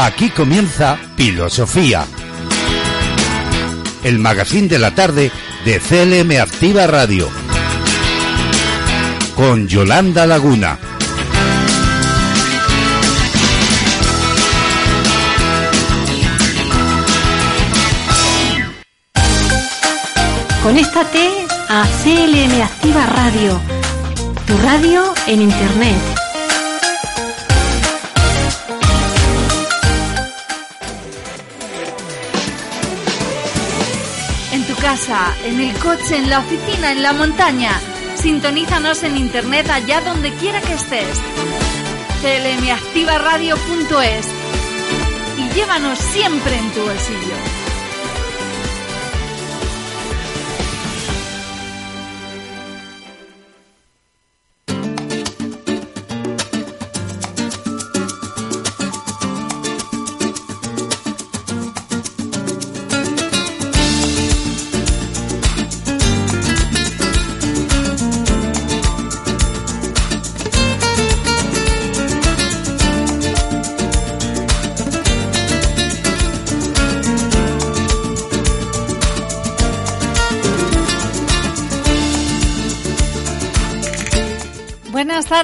Aquí comienza Filosofía. El magazine de la tarde de CLM Activa Radio. Con Yolanda Laguna. Conéctate a CLM Activa Radio, tu radio en Internet. Casa, en el coche, en la oficina, en la montaña. Sintonízanos en Internet allá donde quiera que estés. clmactivaradio.es y llévanos siempre en tu bolsillo.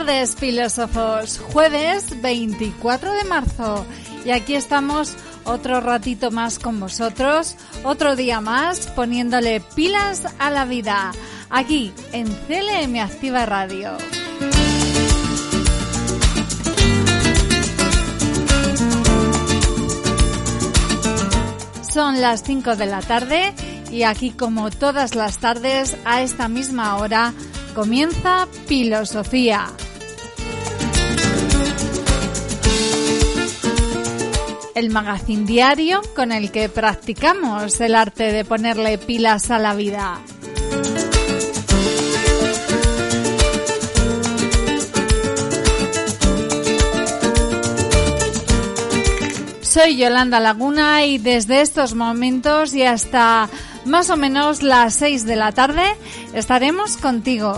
Tardes, filósofos. Jueves 24 de marzo. Y aquí estamos otro ratito más con vosotros, otro día más poniéndole pilas a la vida, aquí en CLM Activa Radio. Son las 5 de la tarde y aquí como todas las tardes a esta misma hora comienza Filosofía. El magazine diario con el que practicamos el arte de ponerle pilas a la vida. Soy Yolanda Laguna y desde estos momentos y hasta más o menos las 6 de la tarde estaremos contigo.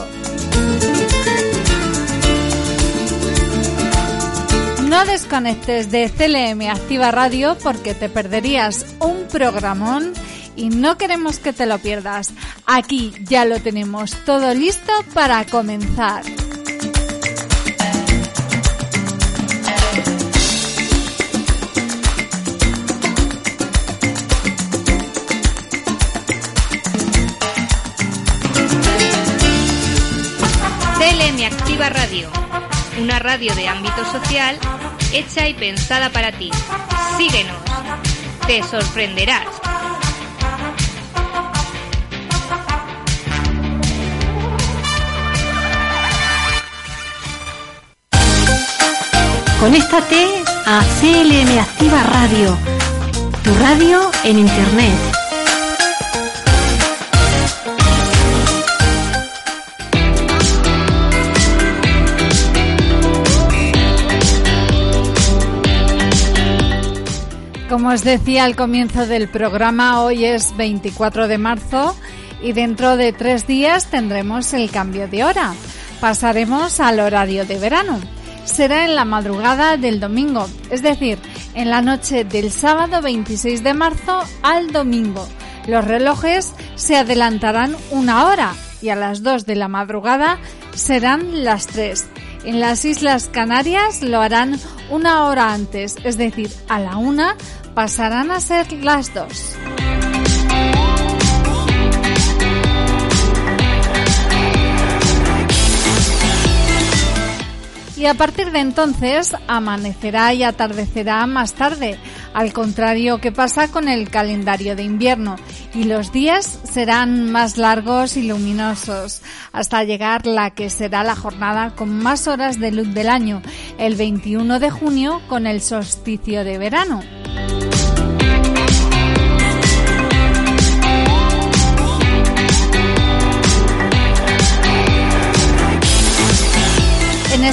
No desconectes de CLM Activa Radio porque te perderías un programón y no queremos que te lo pierdas. Aquí ya lo tenemos todo listo para comenzar. CLM Activa Radio, una radio de ámbito social hecha y pensada para ti. Síguenos, te sorprenderás. Conéctate a CLM Activa Radio, tu radio en Internet. Como os decía al comienzo del programa, hoy es 24 de marzo y dentro de tres días tendremos el cambio de hora. Pasaremos al horario de verano. Será en la madrugada del domingo, es decir, en la noche del sábado 26 de marzo al domingo. Los relojes se adelantarán una hora y a las 2 de la madrugada serán las 3. En las Islas Canarias lo harán una hora antes, es decir, a la una pasarán a ser las dos. Y a partir de entonces amanecerá y atardecerá más tarde, al contrario que pasa con el calendario de invierno, y los días serán más largos y luminosos, hasta llegar la que será la jornada con más horas de luz del año, el 21 de junio con el solsticio de verano.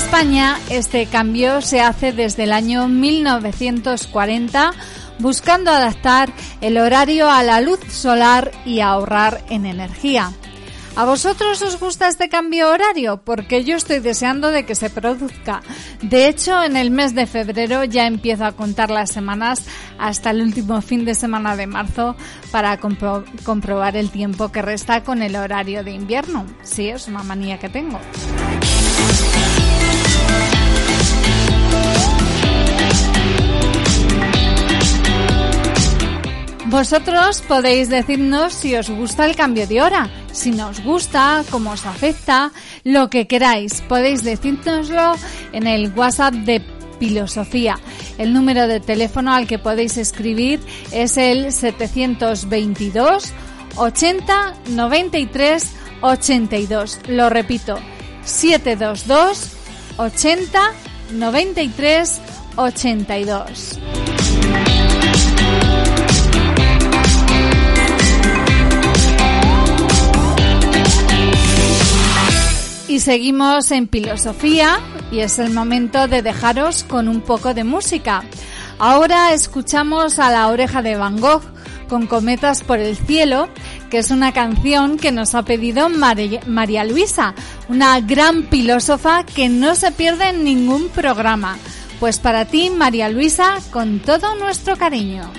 España, este cambio se hace desde el año 1940 buscando adaptar el horario a la luz solar y ahorrar en energía. ¿A vosotros os gusta este cambio horario? Porque yo estoy deseando de que se produzca. De hecho, en el mes de febrero ya empiezo a contar las semanas hasta el último fin de semana de marzo para comprobar el tiempo que resta con el horario de invierno. Sí, es una manía que tengo. Vosotros podéis decirnos si os gusta el cambio de hora, si nos gusta, cómo os afecta, lo que queráis. Podéis decírnoslo en el WhatsApp de Filosofía. El número de teléfono al que podéis escribir es el 722 80 93 82. Lo repito, 722 80 93 82. Seguimos en filosofía y es el momento de dejaros con un poco de música. Ahora escuchamos a la oreja de Van Gogh con Cometas por el Cielo, que es una canción que nos ha pedido María Luisa, una gran filósofa que no se pierde en ningún programa. Pues para ti, María Luisa, con todo nuestro cariño.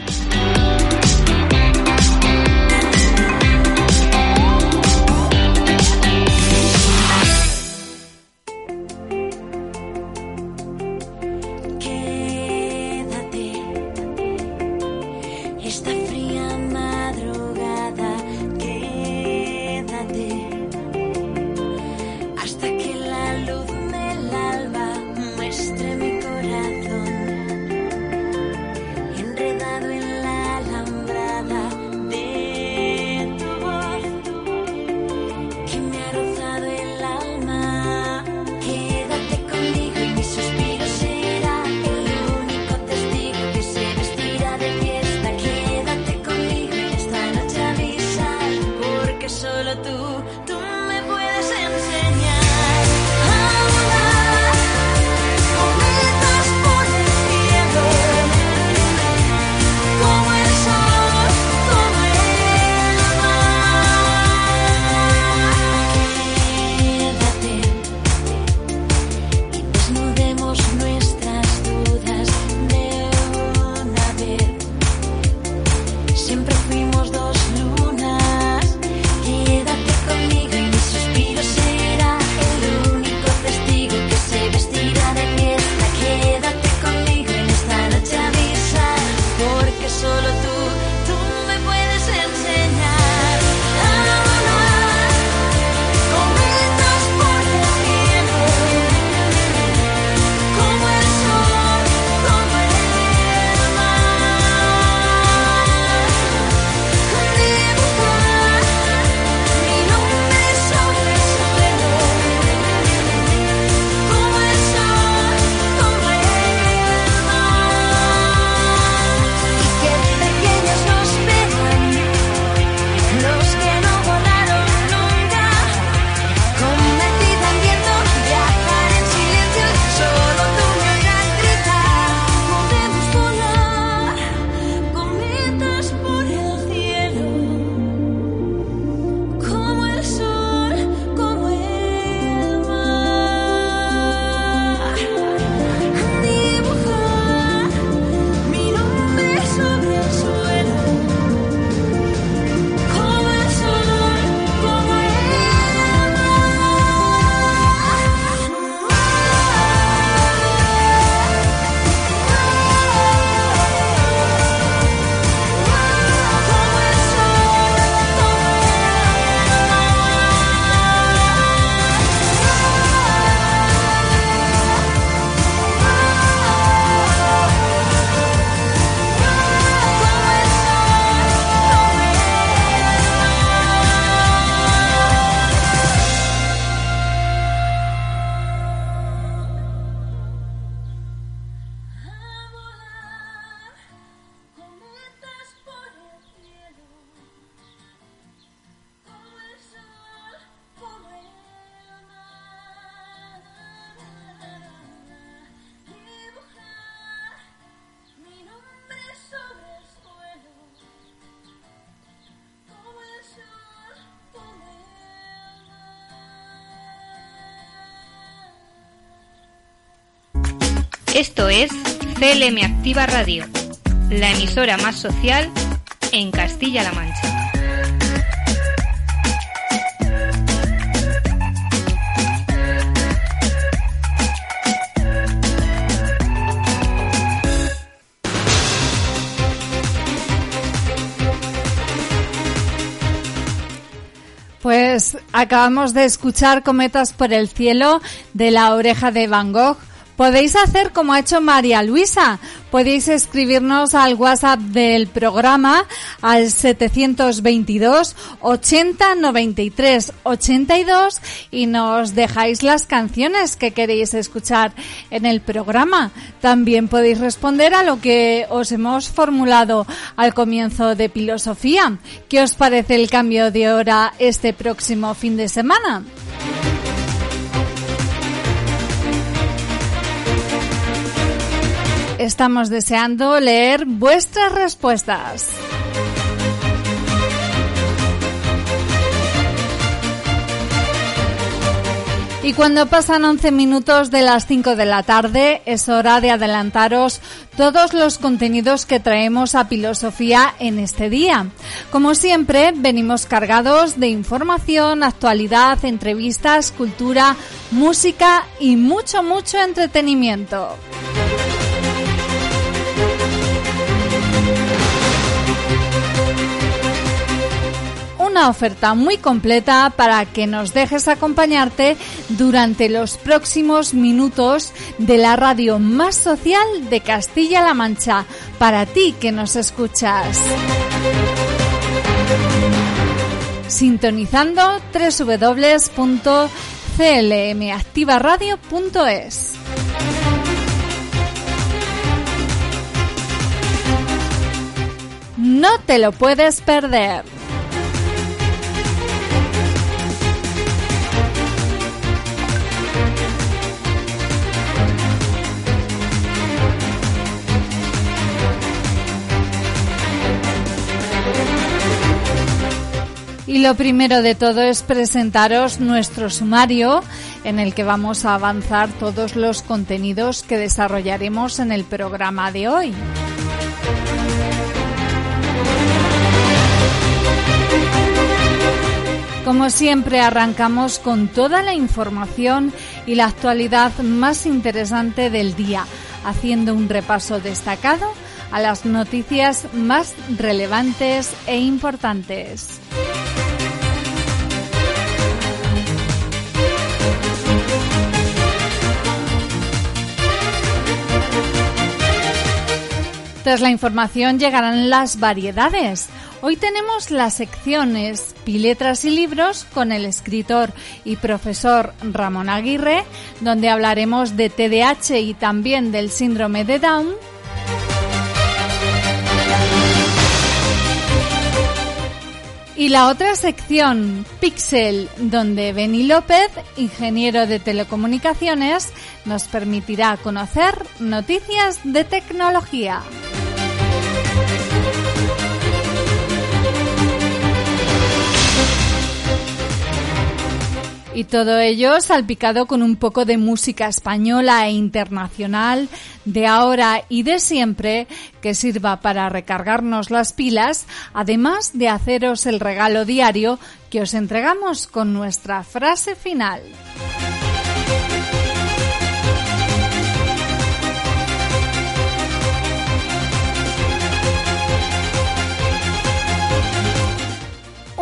CLM Activa Radio, la emisora más social en Castilla-La Mancha. Pues acabamos de escuchar Cometas por el cielo de la oreja de Van Gogh. Podéis hacer como ha hecho María Luisa. Podéis escribirnos al WhatsApp del programa al 722 80 93 82 y nos dejáis las canciones que queréis escuchar en el programa. También podéis responder a lo que os hemos formulado al comienzo de Filosofía. ¿Qué os parece el cambio de hora este próximo fin de semana? Estamos deseando leer vuestras respuestas. Y cuando pasan 11 minutos de las 5 de la tarde, es hora de adelantaros todos los contenidos que traemos a Filosofía en este día. Como siempre, venimos cargados de información, actualidad, entrevistas, cultura, música y mucho, mucho entretenimiento. Una oferta muy completa para que nos dejes acompañarte durante los próximos minutos de la radio más social de Castilla-La Mancha, para ti que nos escuchas. Sintonizando www.clmactivaradio.es. No te lo puedes perder. Y lo primero de todo es presentaros nuestro sumario en el que vamos a avanzar todos los contenidos que desarrollaremos en el programa de hoy. Como siempre arrancamos con toda la información y la actualidad más interesante del día, haciendo un repaso destacado a las noticias más relevantes e importantes. Tras la información llegarán las variedades. Hoy tenemos las secciones Piletras y Libros con el escritor y profesor Ramón Aguirre, donde hablaremos de TDAH y también del síndrome de Down. Y la otra sección, Pixel, donde Beni López, ingeniero de telecomunicaciones, nos permitirá conocer noticias de tecnología. Y todo ello salpicado con un poco de música española e internacional de ahora y de siempre que sirva para recargarnos las pilas, además de haceros el regalo diario que os entregamos con nuestra frase final.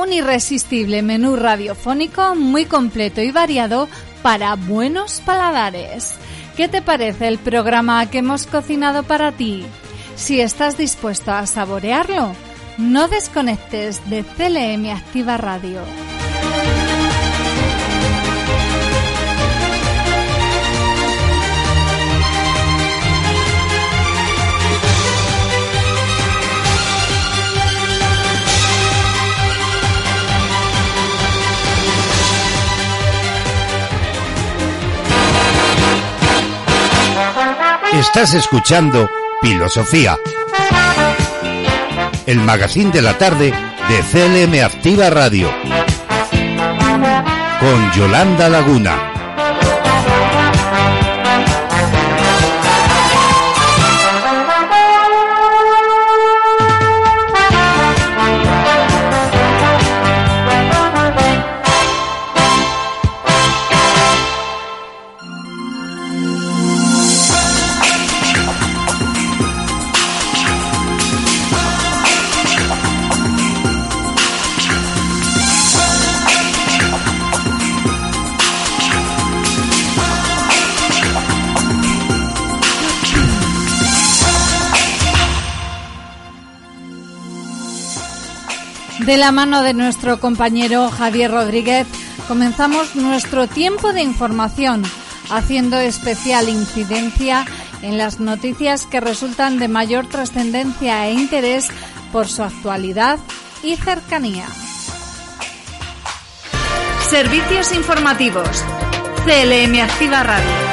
Un irresistible menú radiofónico muy completo y variado para buenos paladares. ¿Qué te parece el programa que hemos cocinado para ti? Si estás dispuesto a saborearlo, no desconectes de CLM Activa Radio. Estás escuchando Filosofía, el magazine de la tarde de CLM Activa Radio, con Yolanda Laguna. De la mano de nuestro compañero Javier Rodríguez, comenzamos nuestro tiempo de información, haciendo especial incidencia en las noticias que resultan de mayor trascendencia e interés por su actualidad y cercanía. Servicios informativos. CLM Activa Radio.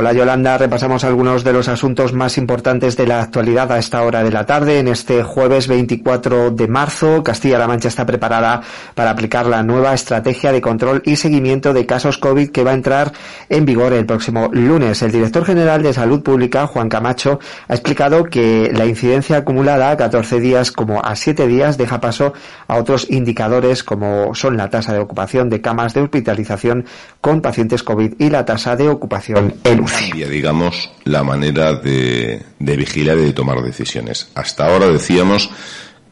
Hola Yolanda, repasamos algunos de los asuntos más importantes de la actualidad a esta hora de la tarde. En este jueves 24 de marzo, Castilla-La Mancha está preparada para aplicar la nueva estrategia de control y seguimiento de casos COVID que va a entrar en vigor el próximo lunes. El director general de Salud Pública, Juan Camacho, ha explicado que la incidencia acumulada a 14 días como a 7 días deja paso a otros indicadores como son la tasa de ocupación de camas de hospitalización con pacientes COVID y la tasa de ocupación en cambia, digamos, la manera de, vigilar y de tomar decisiones. Hasta ahora decíamos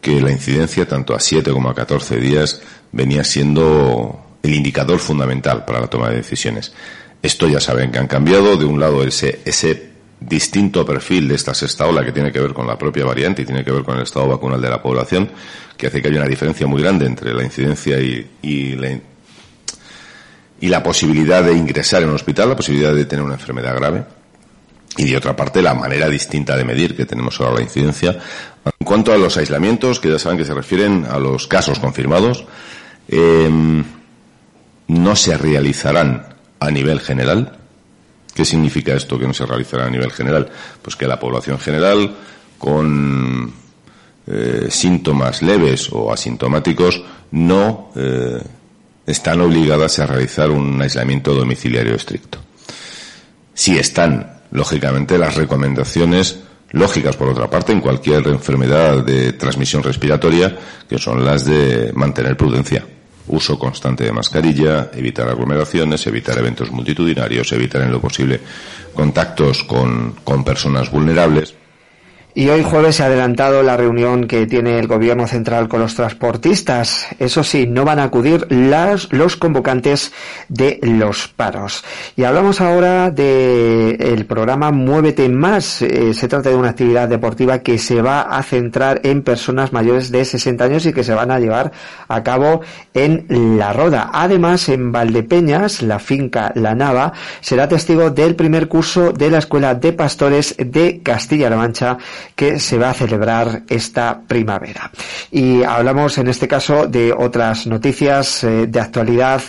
que la incidencia, tanto a 7 como a 14 días, venía siendo el indicador fundamental para la toma de decisiones. Esto ya saben que han cambiado. De un lado, ese, ese distinto perfil de esta sexta ola que tiene que ver con la propia variante y tiene que ver con el estado vacunal de la población, que hace que haya una diferencia muy grande entre la incidencia y, y la y la posibilidad de ingresar en un hospital, la posibilidad de tener una enfermedad grave. Y de otra parte, la manera distinta de medir que tenemos ahora la incidencia. En cuanto a los aislamientos, que ya saben que se refieren a los casos confirmados, em, no se realizarán a nivel general. ¿Qué significa esto que no se realizará a nivel general? Pues que la población general con eh, síntomas leves o asintomáticos no eh, están obligadas a realizar un aislamiento domiciliario estricto. Si están, lógicamente, las recomendaciones lógicas, por otra parte, en cualquier enfermedad de transmisión respiratoria, que son las de mantener prudencia. Uso constante de mascarilla, evitar aglomeraciones, evitar eventos multitudinarios, evitar en lo posible contactos con, con personas vulnerables. Y hoy jueves se ha adelantado la reunión que tiene el gobierno central con los transportistas. Eso sí, no van a acudir los convocantes de los paros. Y hablamos ahora del el programa Muévete Más. Eh, se trata de una actividad deportiva que se va a centrar en personas mayores de 60 años y que se van a llevar a cabo en La Roda. Además, en Valdepeñas, la finca La Nava, será testigo del primer curso de la Escuela de Pastores de Castilla-La Mancha que se va a celebrar esta primavera. Y hablamos en este caso de otras noticias eh, de actualidad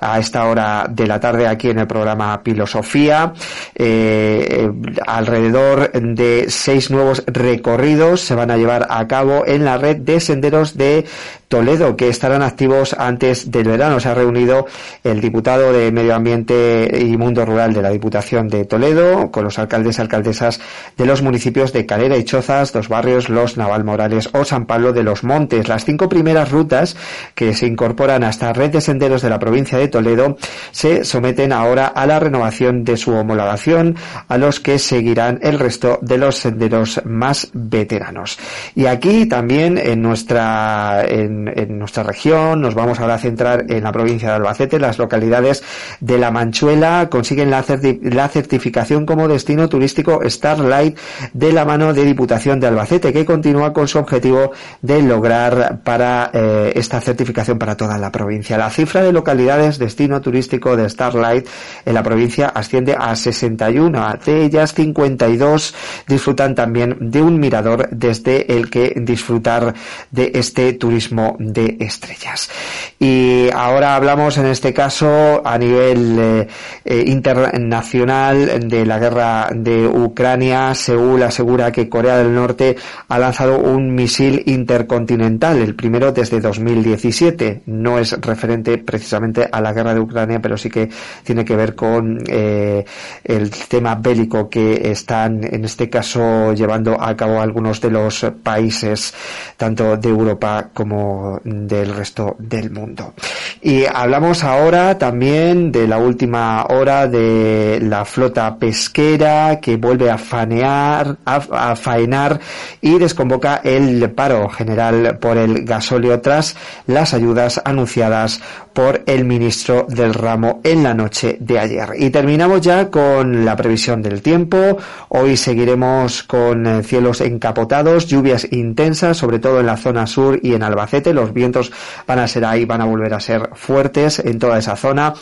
a esta hora de la tarde aquí en el programa Filosofía. Eh, alrededor de seis nuevos recorridos se van a llevar a cabo en la red de senderos de Toledo, que estarán activos antes del verano. Se ha reunido el diputado de Medio Ambiente y Mundo Rural de la Diputación de Toledo con los alcaldes y alcaldesas de los municipios de Calera Chozas, dos barrios, Los Naval Morales o San Pablo de los Montes. Las cinco primeras rutas que se incorporan a esta red de senderos de la provincia de Toledo se someten ahora a la renovación de su homologación, a los que seguirán el resto de los senderos más veteranos. Y aquí también en nuestra, en, nuestra región. Nos vamos ahora a centrar en la provincia de Albacete. Las localidades de La Manchuela consiguen la, la certificación como destino turístico Starlight de la mano de Diputación de Albacete, que continúa con su objetivo de lograr para eh, esta certificación para toda la provincia. La cifra de localidades destino turístico de Starlight en la provincia asciende a 61. De ellas, 52 disfrutan también de un mirador desde el que disfrutar de este turismo de estrellas. Y ahora hablamos en este caso a nivel eh, eh, internacional de la guerra de Ucrania. Seúl asegura que Corea del Norte ha lanzado un misil intercontinental, el primero desde 2017. No es referente precisamente a la guerra de Ucrania, pero sí que tiene que ver con eh, el tema bélico que están en este caso llevando a cabo algunos de los países tanto de Europa como del resto del mundo. Y hablamos ahora también de la última hora de la flota pesquera que vuelve a fanear, faenar y desconvoca el paro general por el gasóleo tras las ayudas anunciadas por el ministro del ramo en la noche de ayer. Y terminamos ya con la previsión del tiempo. Hoy seguiremos con eh, cielos encapotados, lluvias intensas, sobre todo en la zona sur y en Albacete. Los vientos van a ser ahí, van a volver a ser fuertes en toda esa zona.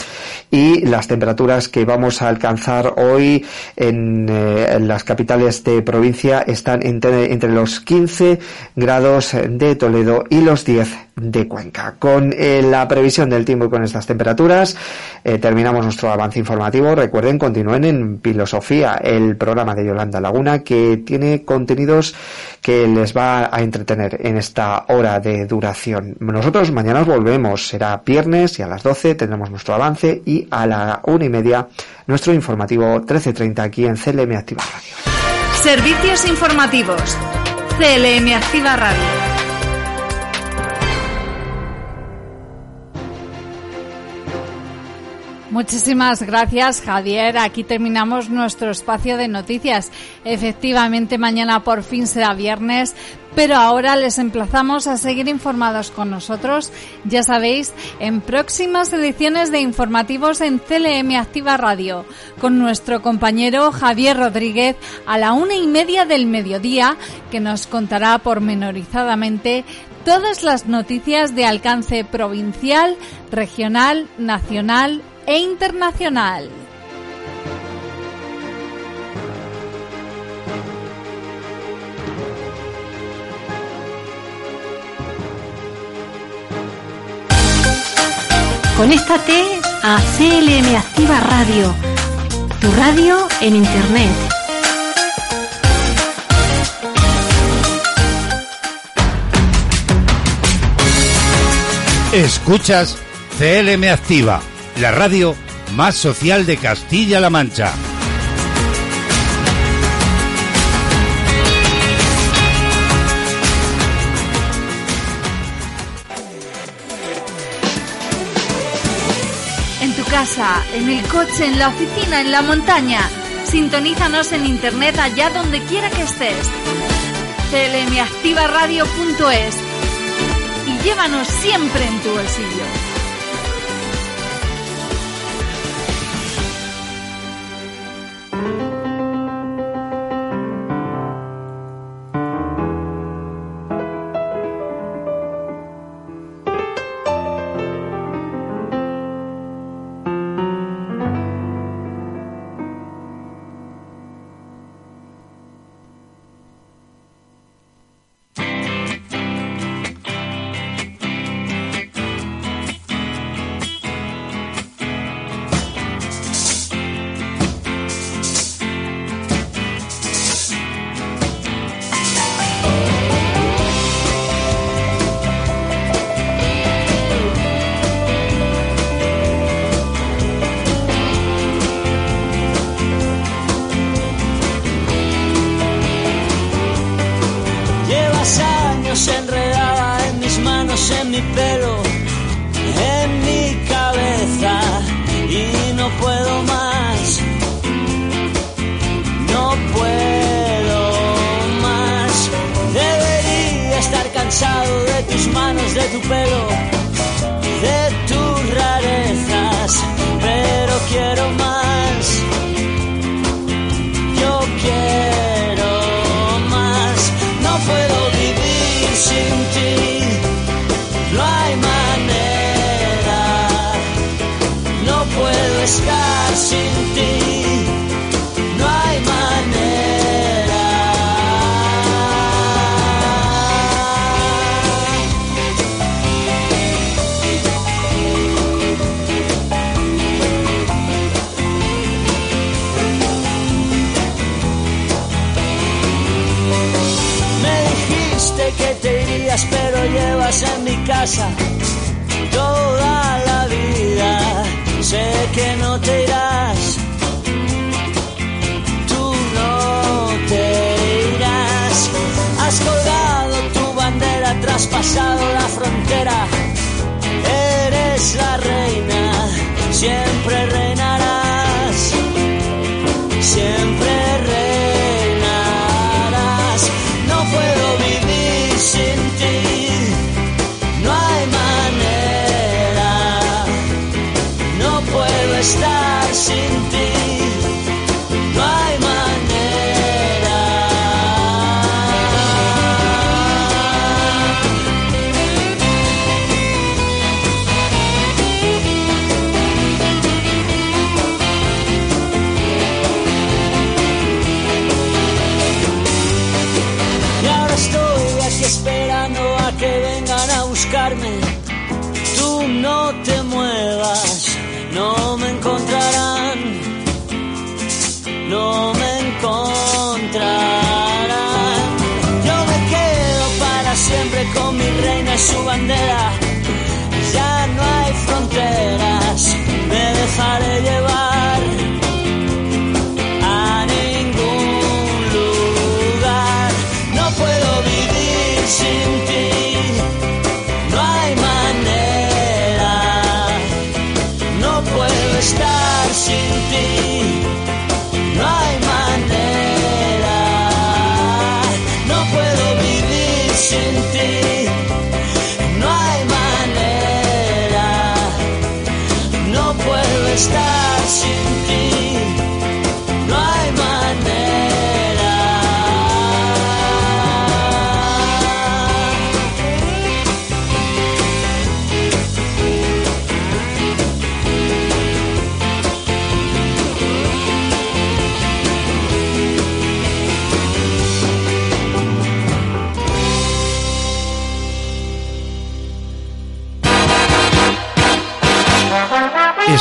Y las temperaturas que vamos a alcanzar hoy en, eh, las capitales de provincia están entre, entre los 15 grados de Toledo y los 10 de Cuenca. Con eh, la previsión del tiempo y con estas temperaturas eh, terminamos nuestro avance informativo. Recuerden, continúen en Filosofía, el programa de Yolanda Laguna que tiene contenidos que les va a entretener en esta hora de duración. Nosotros mañana volvemos, será viernes y a las 12 tendremos nuestro avance y a la una y media nuestro informativo 13.30 aquí en CLM Activa Radio. Servicios informativos. CLM Activa Radio. Muchísimas gracias, Javier. Aquí terminamos nuestro espacio de noticias. Efectivamente, mañana por fin será viernes, pero ahora les emplazamos a seguir informados con nosotros, ya sabéis, en próximas ediciones de informativos en CLM Activa Radio, con nuestro compañero Javier Rodríguez a la una y media del mediodía, que nos contará pormenorizadamente todas las noticias de alcance provincial, regional, nacional e internacional. Conéctate a CLM Activa Radio, tu radio en Internet. Escuchas CLM Activa la radio más social de Castilla-La Mancha. En tu casa, en el coche, en la oficina, en la montaña. Sintonízanos en internet allá donde quiera que estés. clmactivaradio.es y llévanos siempre en tu bolsillo.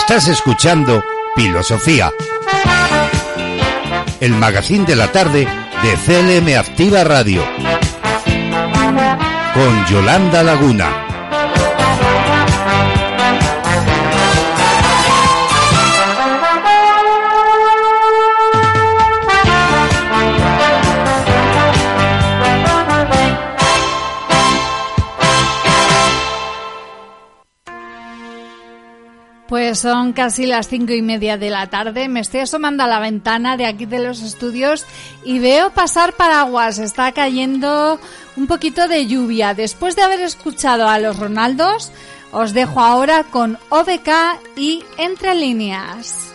Estás escuchando Filosofía. El magazine de la tarde de CLM Activa Radio. Con Yolanda Laguna. Pues son casi las cinco y media de la tarde. Me estoy asomando a la ventana de aquí de los estudios y veo pasar paraguas. Está cayendo un poquito de lluvia. Después de haber escuchado a los Ronaldos, os dejo ahora con OBK y Entre líneas.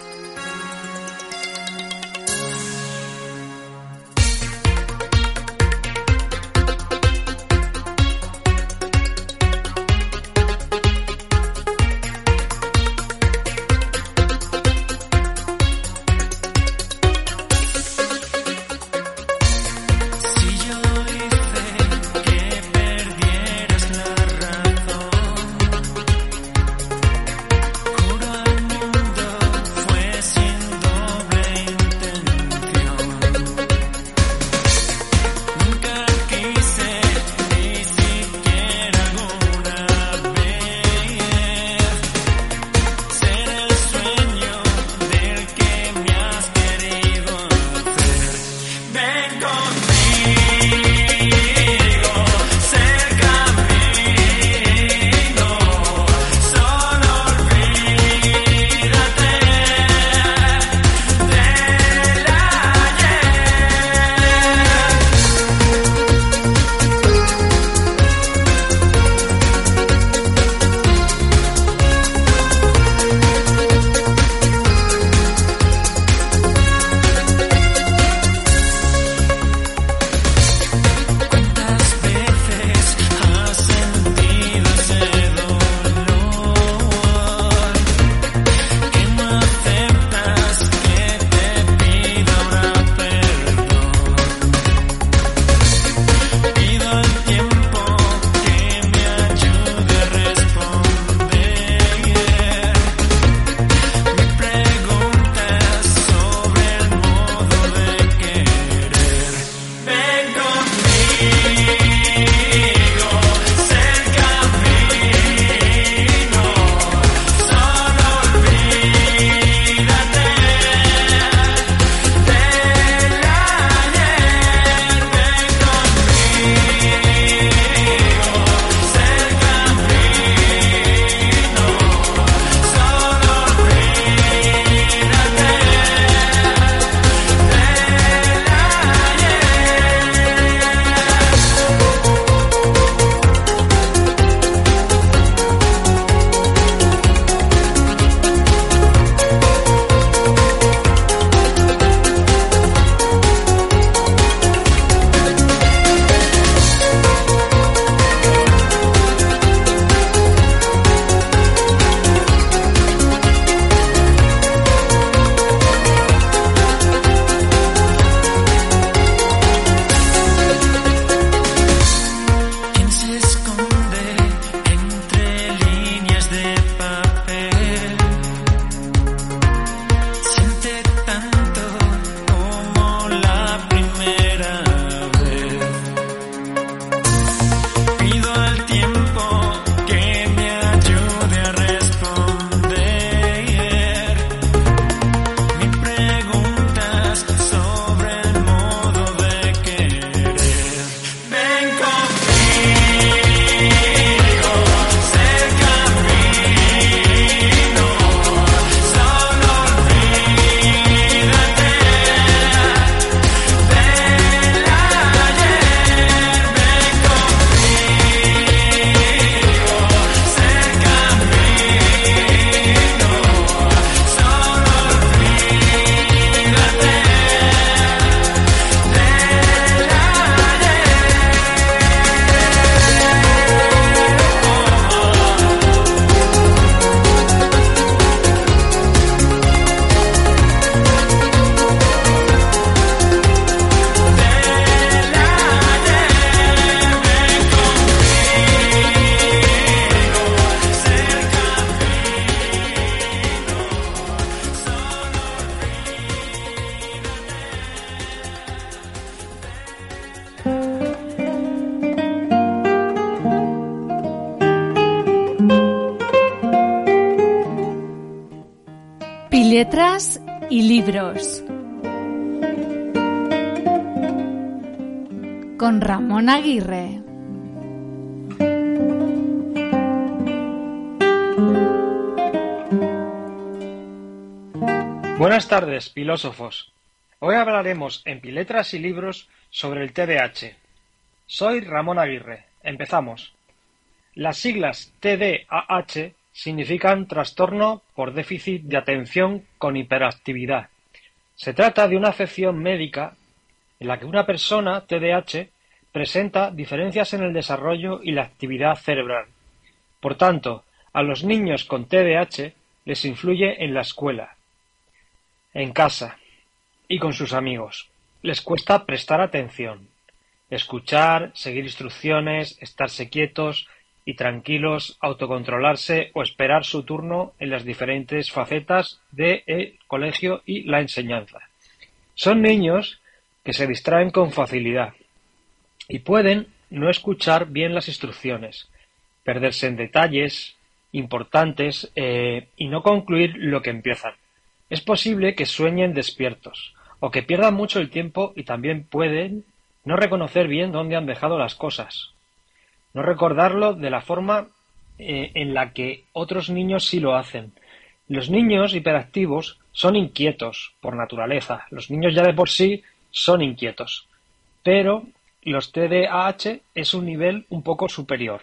Filósofos. Hoy hablaremos en Piletras y Libros sobre el TDAH. Soy Ramón Aguirre. Empezamos. Las siglas TDAH significan trastorno por déficit de atención con hiperactividad. Se trata de una afección médica en la que una persona TDAH presenta diferencias en el desarrollo y la actividad cerebral. Por tanto, a los niños con TDAH les influye en la escuela, en casa y con sus amigos. Les cuesta prestar atención, escuchar, seguir instrucciones, estarse quietos y tranquilos, autocontrolarse o esperar su turno en las diferentes facetas del colegio y la enseñanza. Son niños que se distraen con facilidad y pueden no escuchar bien las instrucciones, perderse en detalles importantes eh, y no concluir lo que empiezan. Es posible que sueñen despiertos o que pierdan mucho el tiempo y también pueden no reconocer bien dónde han dejado las cosas, no recordarlo de la forma eh, en la que otros niños sí lo hacen. Los niños hiperactivos son inquietos por naturaleza, los niños ya de por sí son inquietos, pero los TDAH es un nivel un poco superior.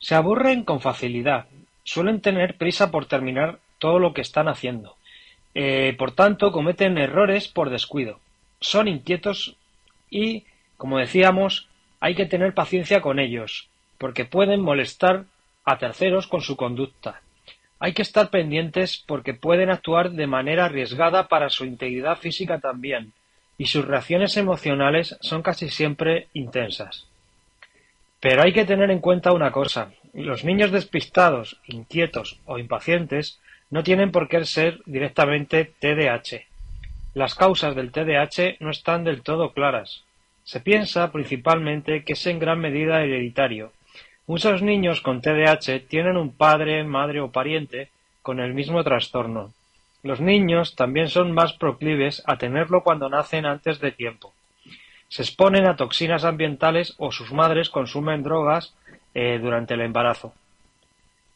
Se aburren con facilidad, suelen tener prisa por terminar todo lo que están haciendo eh, por tanto, cometen errores por descuido. Son inquietos y, como decíamos, hay que tener paciencia con ellos, porque pueden molestar a terceros con su conducta. Hay que estar pendientes porque pueden actuar de manera arriesgada para su integridad física también, y sus reacciones emocionales son casi siempre intensas. Pero hay que tener en cuenta una cosa. Los niños despistados, inquietos o impacientes no tienen por qué ser directamente TDAH. Las causas del TDAH no están del todo claras. Se piensa principalmente que es en gran medida hereditario. Muchos niños con TDAH tienen un padre, madre o pariente con el mismo trastorno. Los niños también son más proclives a tenerlo cuando nacen antes de tiempo. Se exponen a toxinas ambientales o sus madres consumen drogas eh, durante el embarazo.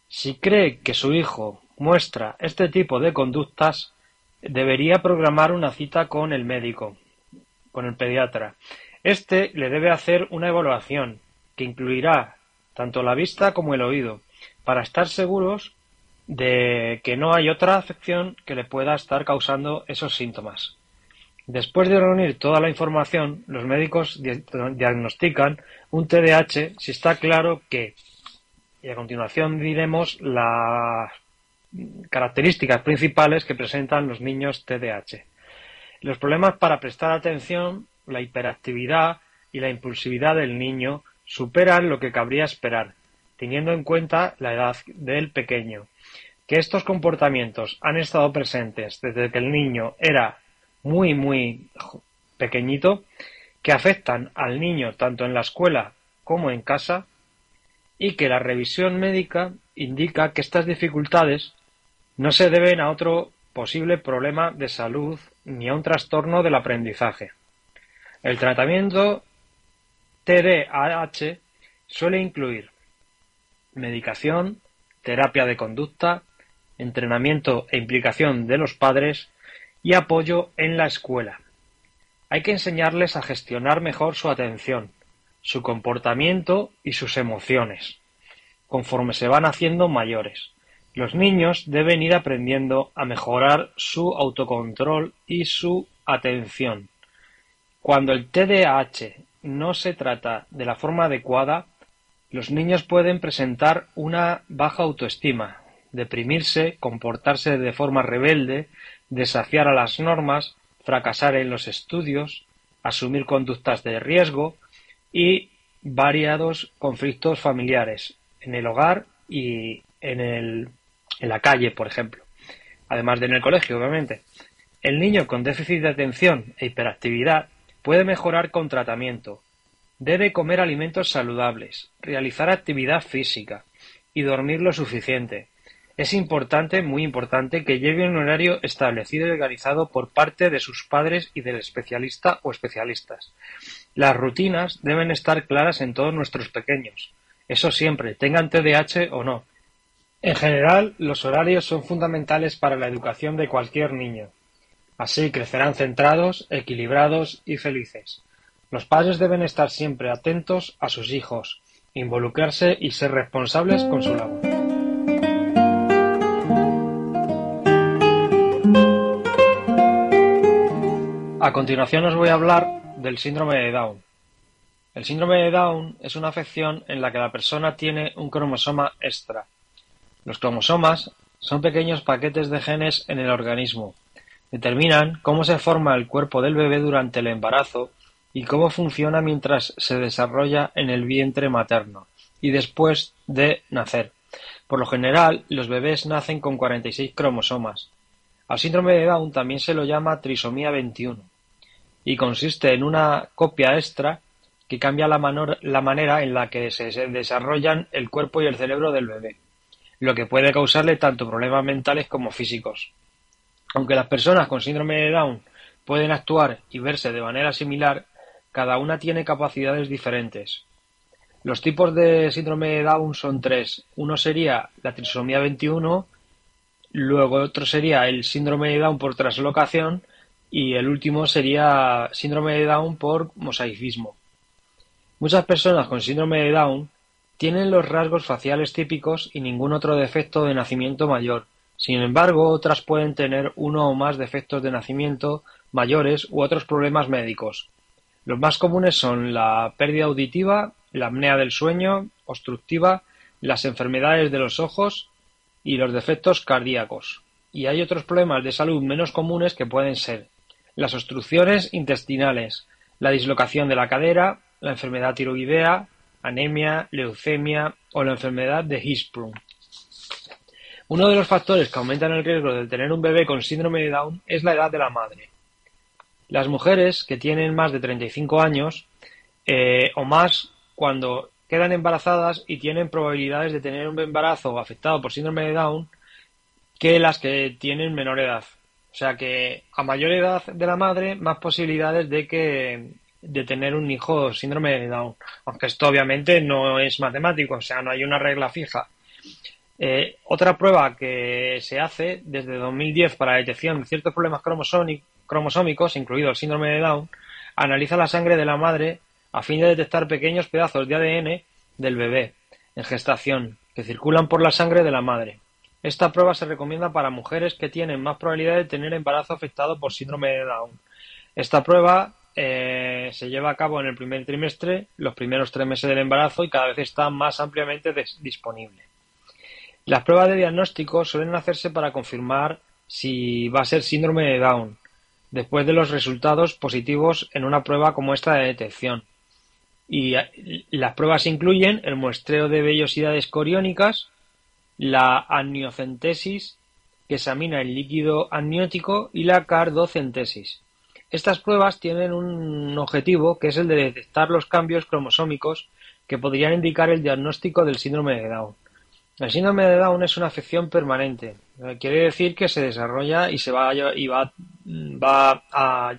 Si cree que su hijo muestra este tipo de conductas, debería programar una cita con el médico, con el pediatra. Este le debe hacer una evaluación que incluirá tanto la vista como el oído, para estar seguros de que no hay otra afección que le pueda estar causando esos síntomas. Después de reunir toda la información, los médicos diagnostican un TDAH si está claro que, y a continuación diremos las características principales que presentan los niños TDAH. Los problemas para prestar atención, la hiperactividad y la impulsividad del niño superan lo que cabría esperar, teniendo en cuenta la edad del pequeño. Que estos comportamientos han estado presentes desde que el niño era muy, muy pequeñito, que afectan al niño tanto en la escuela como en casa, y que la revisión médica indica que estas dificultades no se deben a otro posible problema de salud ni a un trastorno del aprendizaje. El tratamiento TDAH suele incluir medicación, terapia de conducta, entrenamiento e implicación de los padres y apoyo en la escuela. Hay que enseñarles a gestionar mejor su atención, su comportamiento y sus emociones, conforme se van haciendo mayores. Los niños deben ir aprendiendo a mejorar su autocontrol y su atención. Cuando el TDAH no se trata de la forma adecuada, los niños pueden presentar una baja autoestima, deprimirse, comportarse de forma rebelde, desafiar a las normas, fracasar en los estudios, asumir conductas de riesgo y variados conflictos familiares en el hogar y en el en la calle, por ejemplo, además de en el colegio, obviamente. El niño con déficit de atención e hiperactividad puede mejorar con tratamiento. Debe comer alimentos saludables, realizar actividad física y dormir lo suficiente. Es importante, muy importante, que lleve un horario establecido y organizado por parte de sus padres y del especialista o especialistas. Las rutinas deben estar claras en todos nuestros pequeños. Eso siempre, tengan TDAH o no. En general, los horarios son fundamentales para la educación de cualquier niño. Así crecerán centrados, equilibrados y felices. Los padres deben estar siempre atentos a sus hijos, involucrarse y ser responsables con su labor. A continuación os voy a hablar del síndrome de Down. El síndrome de Down es una afección en la que la persona tiene un cromosoma extra. Los cromosomas son pequeños paquetes de genes en el organismo. Determinan cómo se forma el cuerpo del bebé durante el embarazo y cómo funciona mientras se desarrolla en el vientre materno y después de nacer. Por lo general, los bebés nacen con 46 cromosomas. Al síndrome de Down también se lo llama trisomía 21 y consiste en una copia extra que cambia la, la manera en la que se desarrollan el cuerpo y el cerebro del bebé, lo que puede causarle tanto problemas mentales como físicos. Aunque las personas con síndrome de Down pueden actuar y verse de manera similar, cada una tiene capacidades diferentes. Los tipos de síndrome de Down son tres. Uno sería la trisomía 21, luego otro sería el síndrome de Down por translocación y el último sería síndrome de Down por mosaicismo. Muchas personas con síndrome de Down tienen los rasgos faciales típicos y ningún otro defecto de nacimiento mayor. Sin embargo, otras pueden tener uno o más defectos de nacimiento mayores u otros problemas médicos. Los más comunes son la pérdida auditiva, la apnea del sueño obstructiva, las enfermedades de los ojos y los defectos cardíacos. Y hay otros problemas de salud menos comunes que pueden ser las obstrucciones intestinales, la dislocación de la cadera, la enfermedad tiroidea, anemia, leucemia o la enfermedad de Hirschsprung. Uno de los factores que aumentan el riesgo de tener un bebé con síndrome de Down es la edad de la madre. Las mujeres que tienen más de 35 años eh, o más cuando quedan embarazadas y tienen probabilidades de tener un embarazo afectado por síndrome de Down que las que tienen menor edad. O sea que a mayor edad de la madre, más posibilidades de que de tener un hijo síndrome de Down. Aunque esto obviamente no es matemático, o sea, no hay una regla fija. Eh, otra prueba que se hace desde 2010 para la detección de ciertos problemas cromosómicos incluido el síndrome de Down, analiza la sangre de la madre a fin de detectar pequeños pedazos de ADN del bebé en gestación que circulan por la sangre de la madre. Esta prueba se recomienda para mujeres que tienen más probabilidad de tener embarazo afectado por síndrome de Down. Esta prueba eh, se lleva a cabo en el primer trimestre, los primeros tres meses del embarazo y cada vez está más ampliamente disponible. Las pruebas de diagnóstico suelen hacerse para confirmar si va a ser síndrome de Down, después de los resultados positivos en una prueba como esta de detección. Y las pruebas incluyen el muestreo de vellosidades coriónicas, la amniocentesis, que examina el líquido amniótico, y la cardocentesis. Estas pruebas tienen un objetivo que es el de detectar los cambios cromosómicos que podrían indicar el diagnóstico del síndrome de Down. El síndrome de Down es una afección permanente. Quiere decir que se desarrolla y se va y va, va a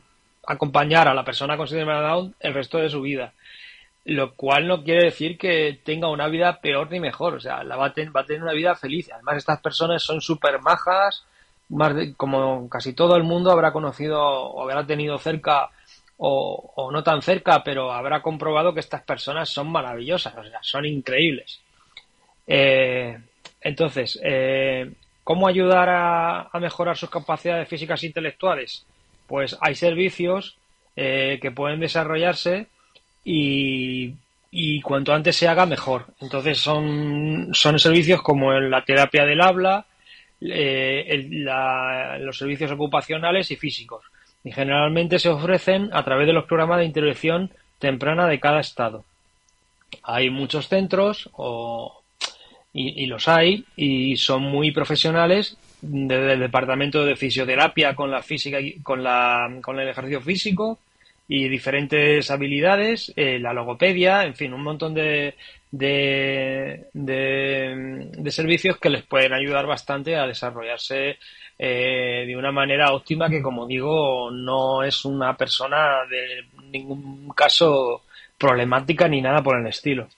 acompañar a la persona con síndrome de Down el resto de su vida. Lo cual no quiere decir que tenga una vida peor ni mejor. O sea, la va, a va a tener una vida feliz. Además, estas personas son súper majas. Más como casi todo el mundo habrá conocido o habrá tenido cerca o, no tan cerca, pero habrá comprobado que estas personas son maravillosas. O sea, son increíbles. Eh, entonces, eh, ¿cómo ayudar a, mejorar sus capacidades físicas e intelectuales? Pues hay servicios eh, que pueden desarrollarse y, cuanto antes se haga, mejor. Entonces, son, son servicios como la terapia del habla, los servicios ocupacionales y físicos. Y generalmente se ofrecen a través de los programas de intervención temprana de cada estado. Hay muchos centros o y, los hay y son muy profesionales desde el departamento de fisioterapia con la física con la con el ejercicio físico y diferentes habilidades, eh, la logopedia, en fin, un montón de, de, de, servicios que les pueden ayudar bastante a desarrollarse eh, de una manera óptima que, como digo, no es una persona de ningún caso problemática ni nada por el estilo.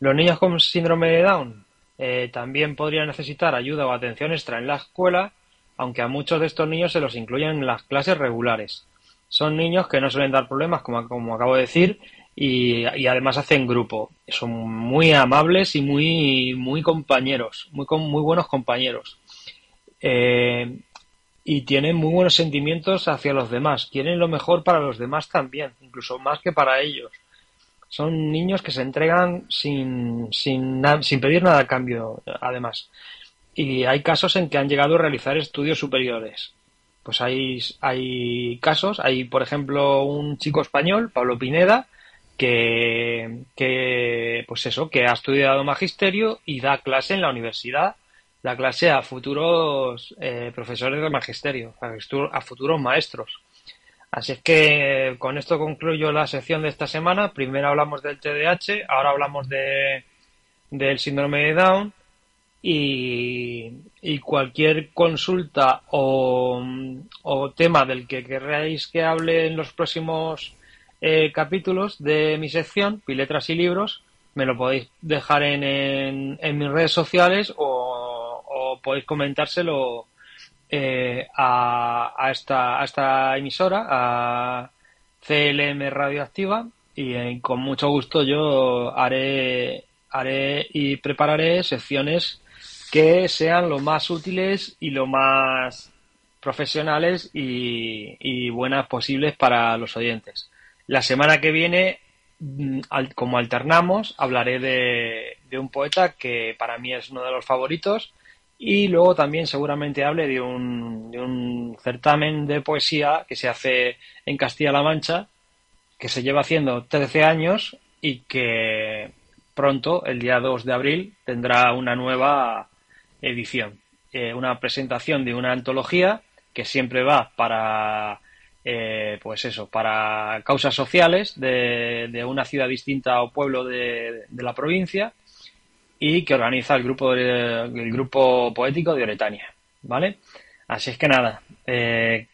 Los niños con síndrome de Down eh, también podrían necesitar ayuda o atención extra en la escuela, aunque a muchos de estos niños se los incluyen en las clases regulares. Son niños que no suelen dar problemas, como, como acabo de decir, y, además hacen grupo. Son muy amables y muy, muy compañeros, muy, muy buenos compañeros. Eh, y tienen muy buenos sentimientos hacia los demás. Quieren lo mejor para los demás también, incluso más que para ellos. Son niños que se entregan sin, sin, sin pedir nada a cambio, además. Y hay casos en que han llegado a realizar estudios superiores. Pues hay, hay casos, hay por ejemplo un chico español, Pablo Pineda, que, que, pues eso, que ha estudiado magisterio y da clase en la universidad la clase a futuros eh, profesores de magisterio, a futuros maestros. Así es que con esto concluyo la sección de esta semana. Primero hablamos del TDAH, ahora hablamos de, del síndrome de Down y, cualquier consulta o, tema del que queráis que hable en los próximos eh, capítulos de mi sección, Piletras y Libros, me lo podéis dejar en, mis redes sociales o podéis comentárselo eh, a, esta, a esta emisora, a CLM Radioactiva, y eh, con mucho gusto yo haré, haré y prepararé secciones que sean lo más útiles y lo más profesionales y, buenas posibles para los oyentes. La semana que viene, mm, como alternamos, hablaré de, de un poeta que para mí es uno de los favoritos, y luego también seguramente hable de un, de un certamen de poesía que se hace en Castilla-La Mancha, que se lleva haciendo 13 años y que pronto, el día 2 de abril, tendrá una nueva edición. Eh, una presentación de una antología que siempre va para, eh, pues eso, para causas sociales de, de, una ciudad distinta o pueblo de, de la provincia y que organiza el grupo, el grupo poético de Oretania, ¿vale? Así es que nada, eh,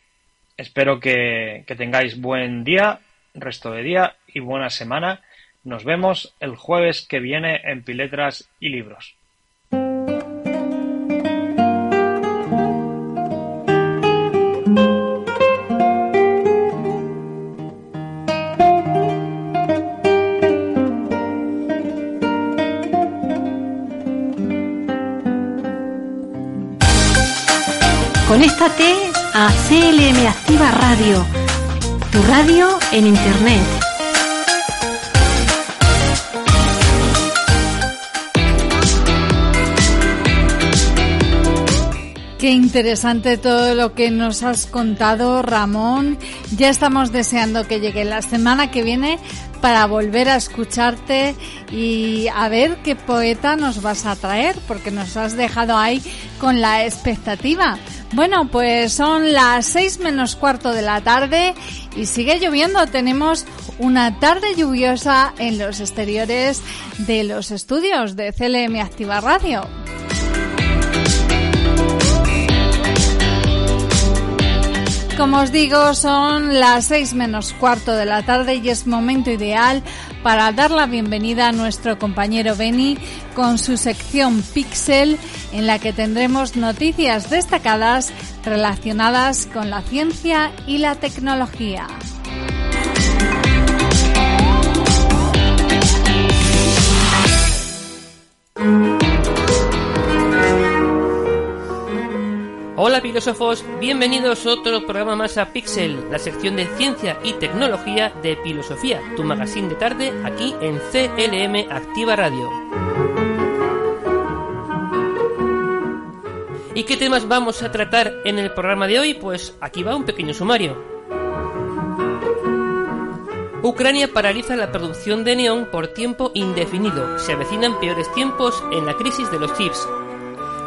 espero que, que tengáis buen día, resto de día y buena semana. Nos vemos el jueves que viene en Piletras y Libros. Conéctate a CLM Activa Radio, tu radio en Internet. Qué interesante todo lo que nos has contado, Ramón. Ya estamos deseando que llegue la semana que viene para volver a escucharte y a ver qué poeta nos vas a traer, porque nos has dejado ahí con la expectativa. Bueno, pues son las seis menos cuarto de la tarde y sigue lloviendo. Tenemos una tarde lluviosa en los exteriores de los estudios de CLM Activa Radio. Como os digo, son las seis menos cuarto de la tarde y es momento ideal para dar la bienvenida a nuestro compañero Beni con su sección Pixel en la que tendremos noticias destacadas relacionadas con la ciencia y la tecnología. Hola filósofos, bienvenidos a otro programa más a Pixel, la sección de ciencia y tecnología de Filosofía, tu magazine de tarde aquí en CLM Activa Radio. ¿Y qué temas vamos a tratar en el programa de hoy? Pues aquí va un pequeño sumario. Ucrania paraliza la producción de neón por tiempo indefinido. Se avecinan peores tiempos en la crisis de los chips.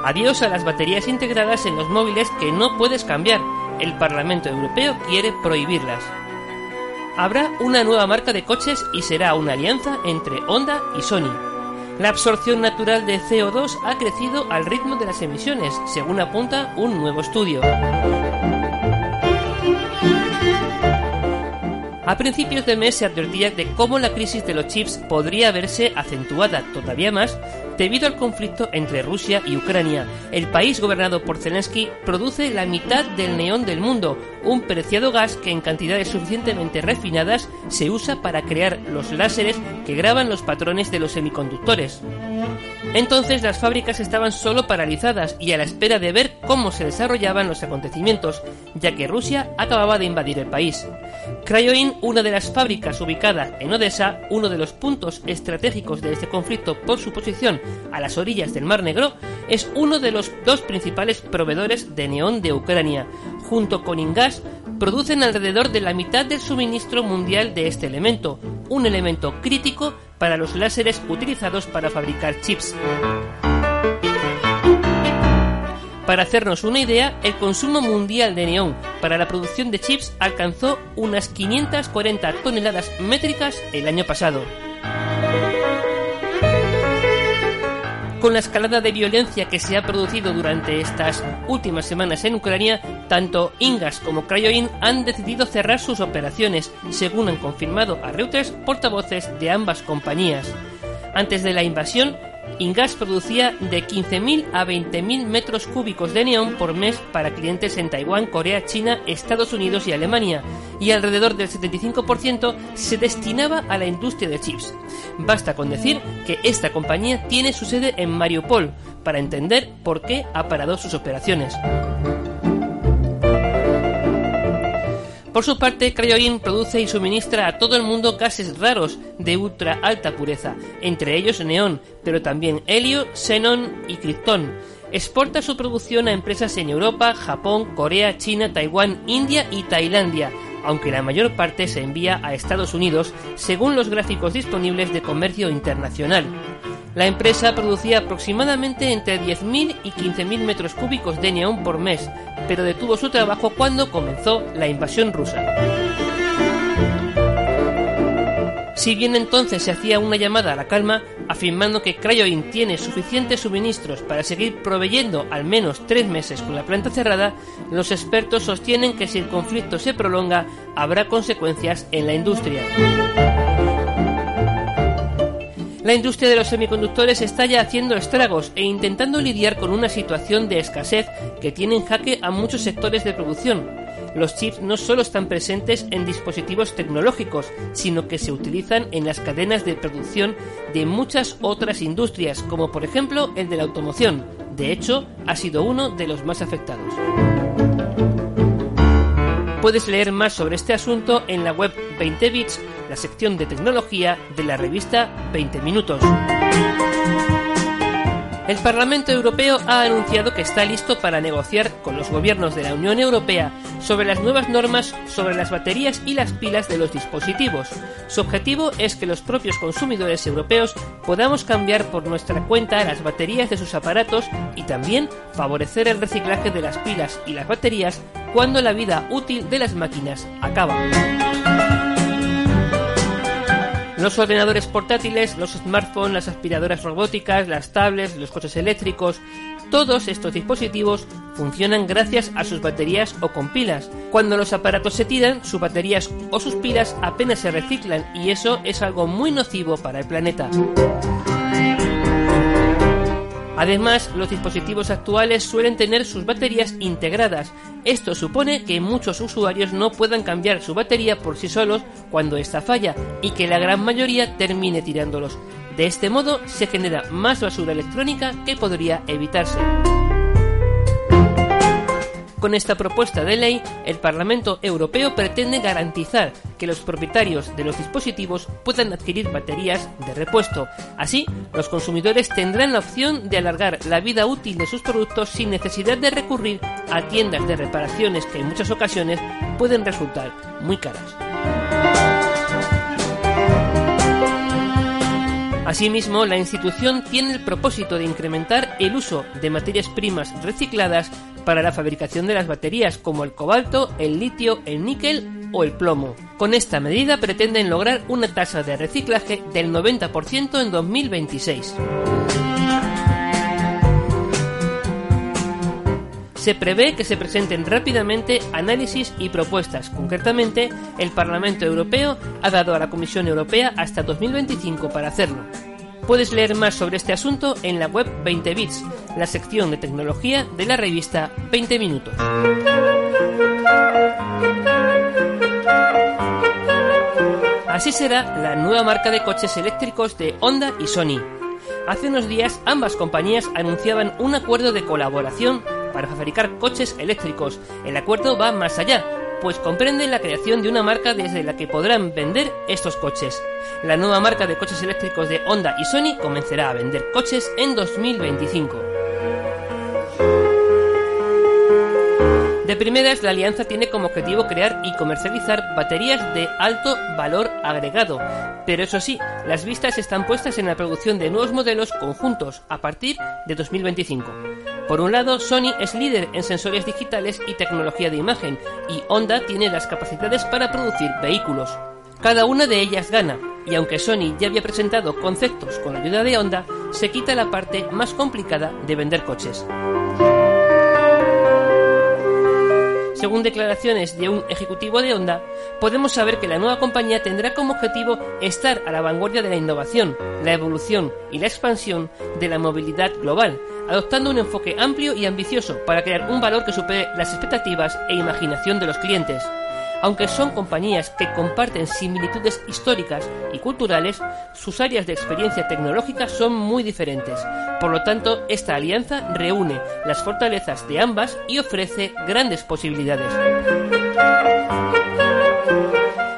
Adiós a las baterías integradas en los móviles que no puedes cambiar. El Parlamento Europeo quiere prohibirlas. Habrá una nueva marca de coches y será una alianza entre Honda y Sony. La absorción natural de CO2 ha crecido al ritmo de las emisiones, según apunta un nuevo estudio. A principios de mes se advertía de cómo la crisis de los chips podría verse acentuada todavía más debido al conflicto entre Rusia y Ucrania. El país gobernado por Zelensky produce la mitad del neón del mundo, un preciado gas que en cantidades suficientemente refinadas se usa para crear los láseres que graban los patrones de los semiconductores. Entonces las fábricas estaban solo paralizadas y a la espera de ver cómo se desarrollaban los acontecimientos, ya que Rusia acababa de invadir el país. Cryoin, una de las fábricas ubicadas en Odessa, uno de los puntos estratégicos de este conflicto por su posición a las orillas del Mar Negro, es uno de los dos principales proveedores de neón de Ucrania. Junto con Ingas, producen alrededor de la mitad del suministro mundial de este elemento, un elemento crítico para los láseres utilizados para fabricar chips. Para hacernos una idea, el consumo mundial de neón para la producción de chips alcanzó unas 540 toneladas métricas el año pasado. Con la escalada de violencia que se ha producido durante estas últimas semanas en Ucrania, tanto Ingas como Cryoin han decidido cerrar sus operaciones, según han confirmado a Reuters portavoces de ambas compañías. Antes de la invasión, Ingas producía de 15.000 a 20.000 metros cúbicos de neón por mes para clientes en Taiwán, Corea, China, Estados Unidos y Alemania, y alrededor del 75% se destinaba a la industria de chips. Basta con decir que esta compañía tiene su sede en Mariupol para entender por qué ha parado sus operaciones. Por su parte, Cryoin produce y suministra a todo el mundo gases raros de ultra alta pureza, entre ellos neón, pero también helio, xenón y criptón. Exporta su producción a empresas en Europa, Japón, Corea, China, Taiwán, India y Tailandia, aunque la mayor parte se envía a Estados Unidos, según los gráficos disponibles de comercio internacional. La empresa producía aproximadamente entre 10.000 y 15.000 metros cúbicos de neón por mes, pero detuvo su trabajo cuando comenzó la invasión rusa. Si bien entonces se hacía una llamada a la calma, afirmando que Cryoin tiene suficientes suministros para seguir proveyendo al menos tres meses con la planta cerrada, los expertos sostienen que si el conflicto se prolonga, habrá consecuencias en la industria. La industria de los semiconductores está ya haciendo estragos e intentando lidiar con una situación de escasez que tiene en jaque a muchos sectores de producción. Los chips no solo están presentes en dispositivos tecnológicos, sino que se utilizan en las cadenas de producción de muchas otras industrias, como por ejemplo el de la automoción. De hecho, ha sido uno de los más afectados. Puedes leer más sobre este asunto en la web 20 bits, la sección de tecnología de la revista 20 minutos. El Parlamento Europeo ha anunciado que está listo para negociar con los gobiernos de la Unión Europea sobre las nuevas normas sobre las baterías y las pilas de los dispositivos. Su objetivo es que los propios consumidores europeos podamos cambiar por nuestra cuenta las baterías de sus aparatos y también favorecer el reciclaje de las pilas y las baterías cuando la vida útil de las máquinas acaba. Los ordenadores portátiles, los smartphones, las aspiradoras robóticas, las tablets, los coches eléctricos, todos estos dispositivos funcionan gracias a sus baterías o con pilas. Cuando los aparatos se tiran, sus baterías o sus pilas apenas se reciclan y eso es algo muy nocivo para el planeta. Además, los dispositivos actuales suelen tener sus baterías integradas. Esto supone que muchos usuarios no puedan cambiar su batería por sí solos cuando esta falla y que la gran mayoría termine tirándolos. De este modo se genera más basura electrónica que podría evitarse. Con esta propuesta de ley, el Parlamento Europeo pretende garantizar que los propietarios de los dispositivos puedan adquirir baterías de repuesto. Así, los consumidores tendrán la opción de alargar la vida útil de sus productos sin necesidad de recurrir a tiendas de reparaciones que en muchas ocasiones pueden resultar muy caras. Asimismo, la institución tiene el propósito de incrementar el uso de materias primas recicladas para la fabricación de las baterías, como el cobalto, el litio, el níquel o el plomo. Con esta medida pretenden lograr una tasa de reciclaje del 90% en 2026. Se prevé que se presenten rápidamente análisis y propuestas. Concretamente, el Parlamento Europeo ha dado a la Comisión Europea hasta 2025 para hacerlo. Puedes leer más sobre este asunto en la web 20 Bits, la sección de tecnología de la revista 20 Minutos. Así será la nueva marca de coches eléctricos de Honda y Sony. Hace unos días ambas compañías anunciaban un acuerdo de colaboración para fabricar coches eléctricos. El acuerdo va más allá, pues comprende la creación de una marca desde la que podrán vender estos coches. La nueva marca de coches eléctricos de Honda y Sony comenzará a vender coches en 2025. De primeras, la alianza tiene como objetivo crear y comercializar baterías de alto valor agregado, pero eso sí, las vistas están puestas en la producción de nuevos modelos conjuntos a partir de 2025. Por un lado, Sony es líder en sensores digitales y tecnología de imagen, y Honda tiene las capacidades para producir vehículos. Cada una de ellas gana, y aunque Sony ya había presentado conceptos con la ayuda de Honda, se quita la parte más complicada de vender coches. Según declaraciones de un ejecutivo de Honda, podemos saber que la nueva compañía tendrá como objetivo estar a la vanguardia de la innovación, la evolución y la expansión de la movilidad global, adoptando un enfoque amplio y ambicioso para crear un valor que supere las expectativas e imaginación de los clientes. Aunque son compañías que comparten similitudes históricas y culturales, sus áreas de experiencia tecnológica son muy diferentes. Por lo tanto, esta alianza reúne las fortalezas de ambas y ofrece grandes posibilidades.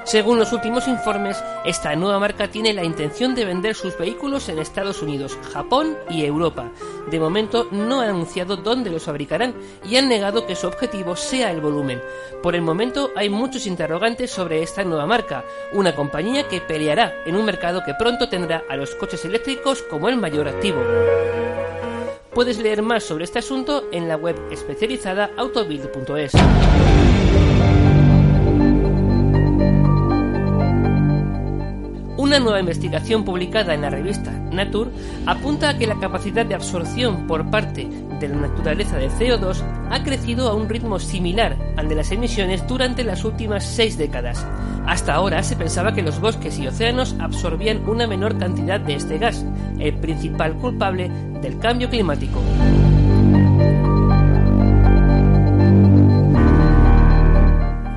Según los últimos informes, esta nueva marca tiene la intención de vender sus vehículos en Estados Unidos, Japón y Europa. De momento no han anunciado dónde los fabricarán y han negado que su objetivo sea el volumen. Por el momento hay muchos interrogantes sobre esta nueva marca, una compañía que peleará en un mercado que pronto tendrá a los coches eléctricos como el mayor activo. Puedes leer más sobre este asunto en la web especializada autobuild.es. Una nueva investigación publicada en la revista Nature apunta a que la capacidad de absorción por parte de la naturaleza de CO2 ha crecido a un ritmo similar al de las emisiones durante las últimas seis décadas. Hasta ahora se pensaba que los bosques y océanos absorbían una menor cantidad de este gas, el principal culpable del cambio climático.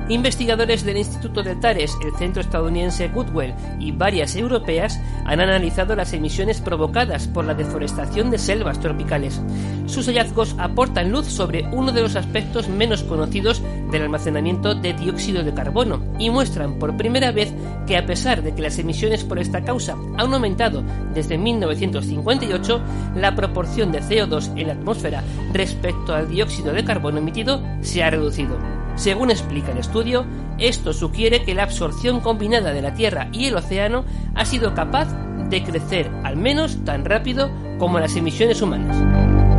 Investigadores del Instituto de Tares, el centro estadounidense Goodwell y varias europeas han analizado las emisiones provocadas por la deforestación de selvas tropicales. Sus hallazgos aportan luz sobre uno de los aspectos menos conocidos del almacenamiento de dióxido de carbono y muestran por primera vez que a pesar de que las emisiones por esta causa han aumentado desde 1958, la proporción de CO2 en la atmósfera respecto al dióxido de carbono emitido se ha reducido. Según explica el estudio, esto sugiere que la absorción combinada de la Tierra y el océano ha sido capaz de crecer al menos tan rápido como las emisiones humanas.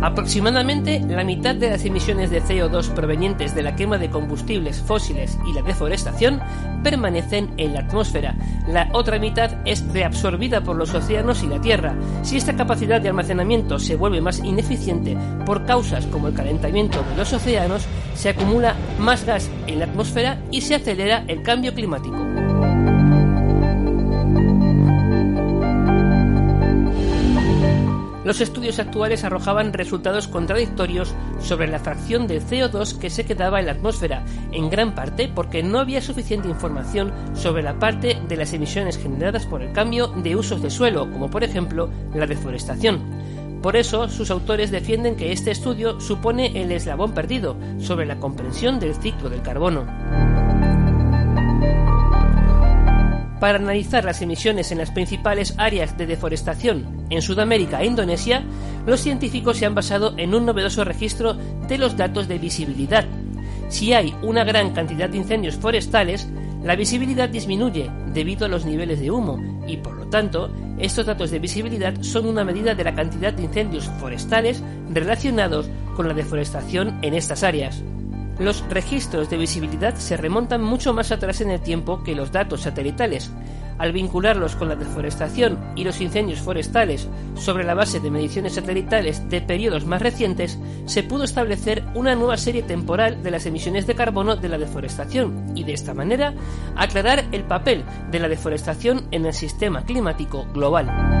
Aproximadamente la mitad de las emisiones de CO2 provenientes de la quema de combustibles fósiles y la deforestación permanecen en la atmósfera. La otra mitad es reabsorbida por los océanos y la Tierra. Si esta capacidad de almacenamiento se vuelve más ineficiente por causas como el calentamiento de los océanos, se acumula más gas en la atmósfera y se acelera el cambio climático. Los estudios actuales arrojaban resultados contradictorios sobre la fracción de CO2 que se quedaba en la atmósfera, en gran parte porque no había suficiente información sobre la parte de las emisiones generadas por el cambio de usos de suelo, como por ejemplo la deforestación. Por eso, sus autores defienden que este estudio supone el eslabón perdido sobre la comprensión del ciclo del carbono. Para analizar las emisiones en las principales áreas de deforestación en Sudamérica e Indonesia, los científicos se han basado en un novedoso registro de los datos de visibilidad. Si hay una gran cantidad de incendios forestales, la visibilidad disminuye debido a los niveles de humo y por lo tanto estos datos de visibilidad son una medida de la cantidad de incendios forestales relacionados con la deforestación en estas áreas. Los registros de visibilidad se remontan mucho más atrás en el tiempo que los datos satelitales, al vincularlos con la deforestación y los incendios forestales sobre la base de mediciones satelitales de periodos más recientes, se pudo establecer una nueva serie temporal de las emisiones de carbono de la deforestación y de esta manera aclarar el papel de la deforestación en el sistema climático global.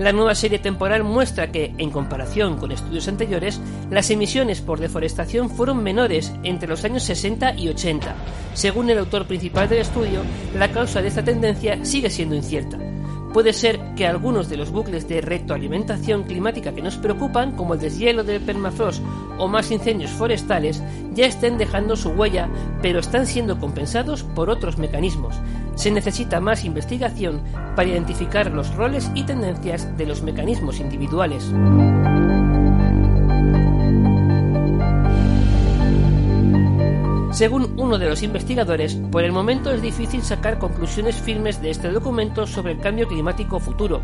La nueva serie temporal muestra que, en comparación con estudios anteriores, las emisiones por deforestación fueron menores entre los años 60 y 80. Según el autor principal del estudio, la causa de esta tendencia sigue siendo incierta. Puede ser que algunos de los bucles de retroalimentación climática que nos preocupan, como el deshielo del permafrost o más incendios forestales, ya estén dejando su huella, pero están siendo compensados por otros mecanismos. Se necesita más investigación para identificar los roles y tendencias de los mecanismos individuales. Según uno de los investigadores, por el momento es difícil sacar conclusiones firmes de este documento sobre el cambio climático futuro,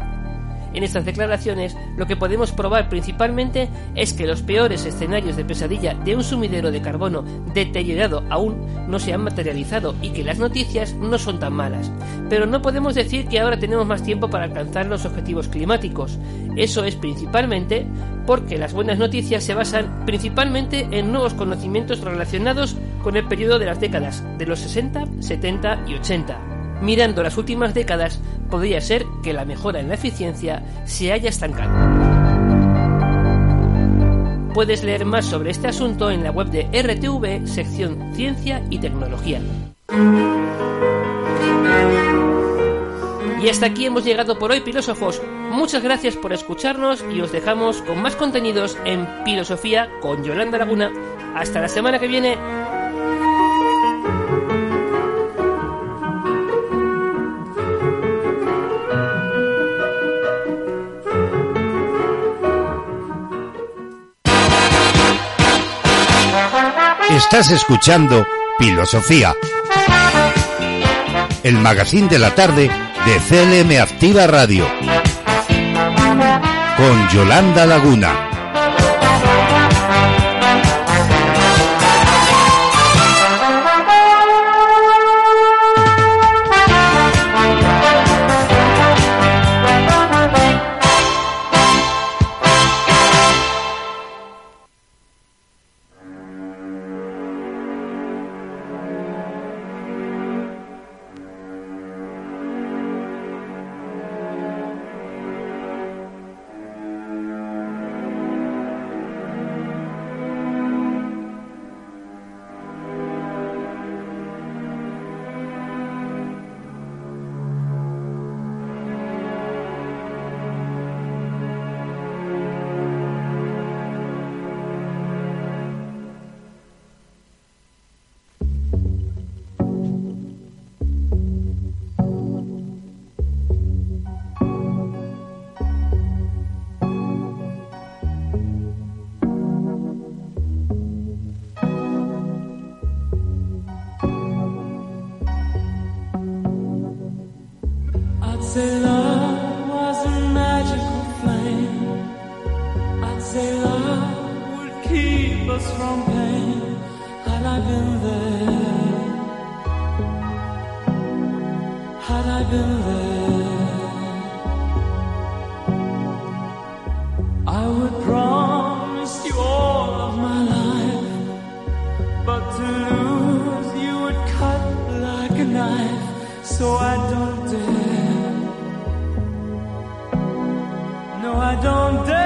en estas declaraciones, lo que podemos probar principalmente es que los peores escenarios de pesadilla de un sumidero de carbono deteriorado aún no se han materializado y que las noticias no son tan malas. Pero no podemos decir que ahora tenemos más tiempo para alcanzar los objetivos climáticos. Eso es principalmente porque las buenas noticias se basan principalmente en nuevos conocimientos relacionados con el periodo de las décadas de los 60, 70 y 80 mirando las últimas décadas, podría ser que la mejora en la eficiencia se haya estancado. Puedes leer más sobre este asunto en la web de RTV, sección Ciencia y Tecnología. Y hasta aquí hemos llegado por hoy, filósofos. Muchas gracias por escucharnos y os dejamos con más contenidos en Filosofía con Yolanda Laguna. Hasta la semana que viene. Estás escuchando Filosofía, el magazine de la tarde de CLM Activa Radio, con Yolanda Laguna. so I don't dare. No, I don't dare.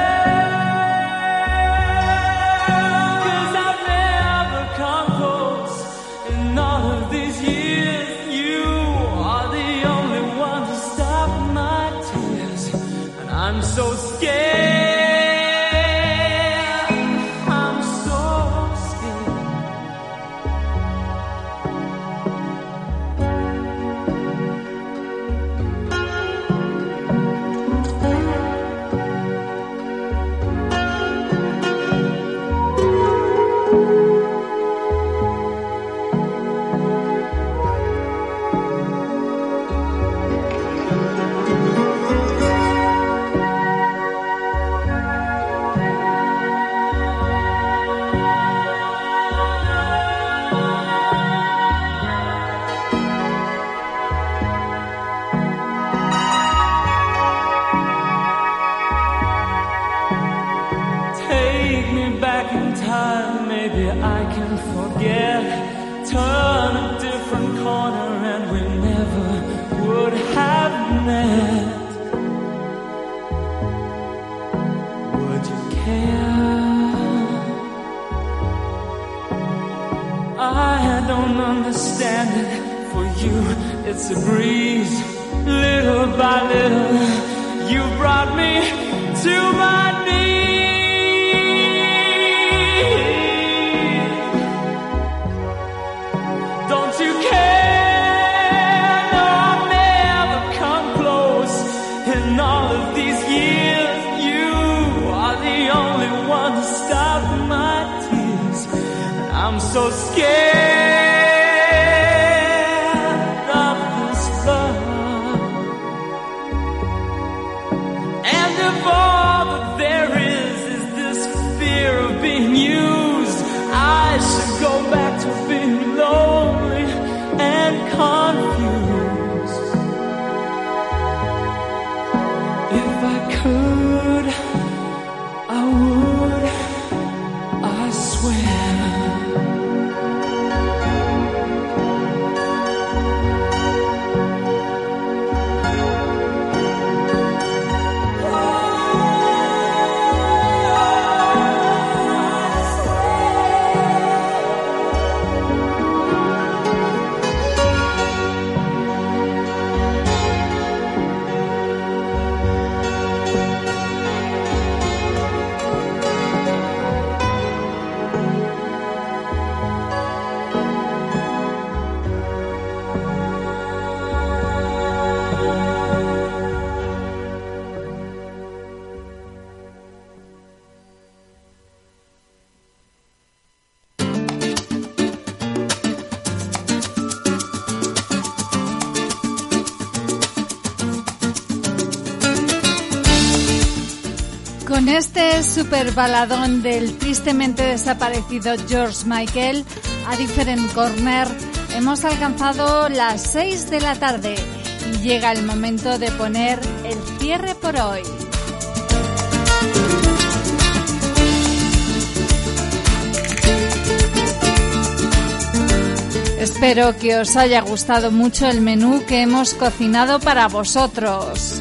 Super baladón del tristemente desaparecido George Michael, a Different Corner, hemos alcanzado las 6 de la tarde y llega el momento de poner el cierre por hoy. Espero que os haya gustado mucho el menú que hemos cocinado para vosotros.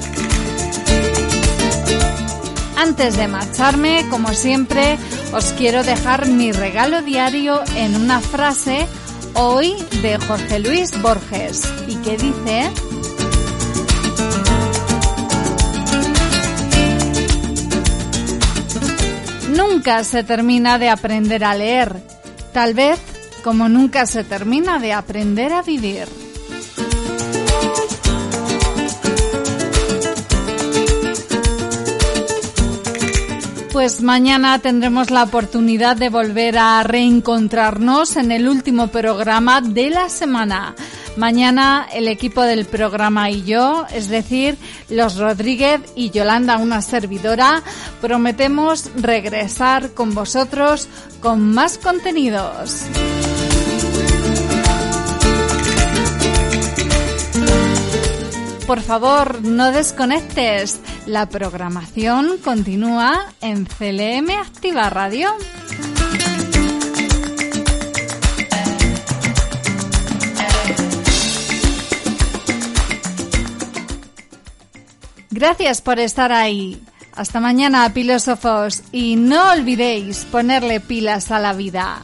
Antes de marcharme, como siempre, os quiero dejar mi regalo diario en una frase hoy de Jorge Luis Borges. Y que dice... Nunca se termina de aprender a leer, tal vez como nunca se termina de aprender a vivir. Pues mañana tendremos la oportunidad de volver a reencontrarnos en el último programa de la semana. Mañana el equipo del programa y yo, es decir, los Rodríguez y Yolanda, una servidora, prometemos regresar con vosotros con más contenidos. Por favor, no desconectes. La programación continúa en CLM Activa Radio. Gracias por estar ahí. Hasta mañana, filósofos, y no olvidéis ponerle pilas a la vida.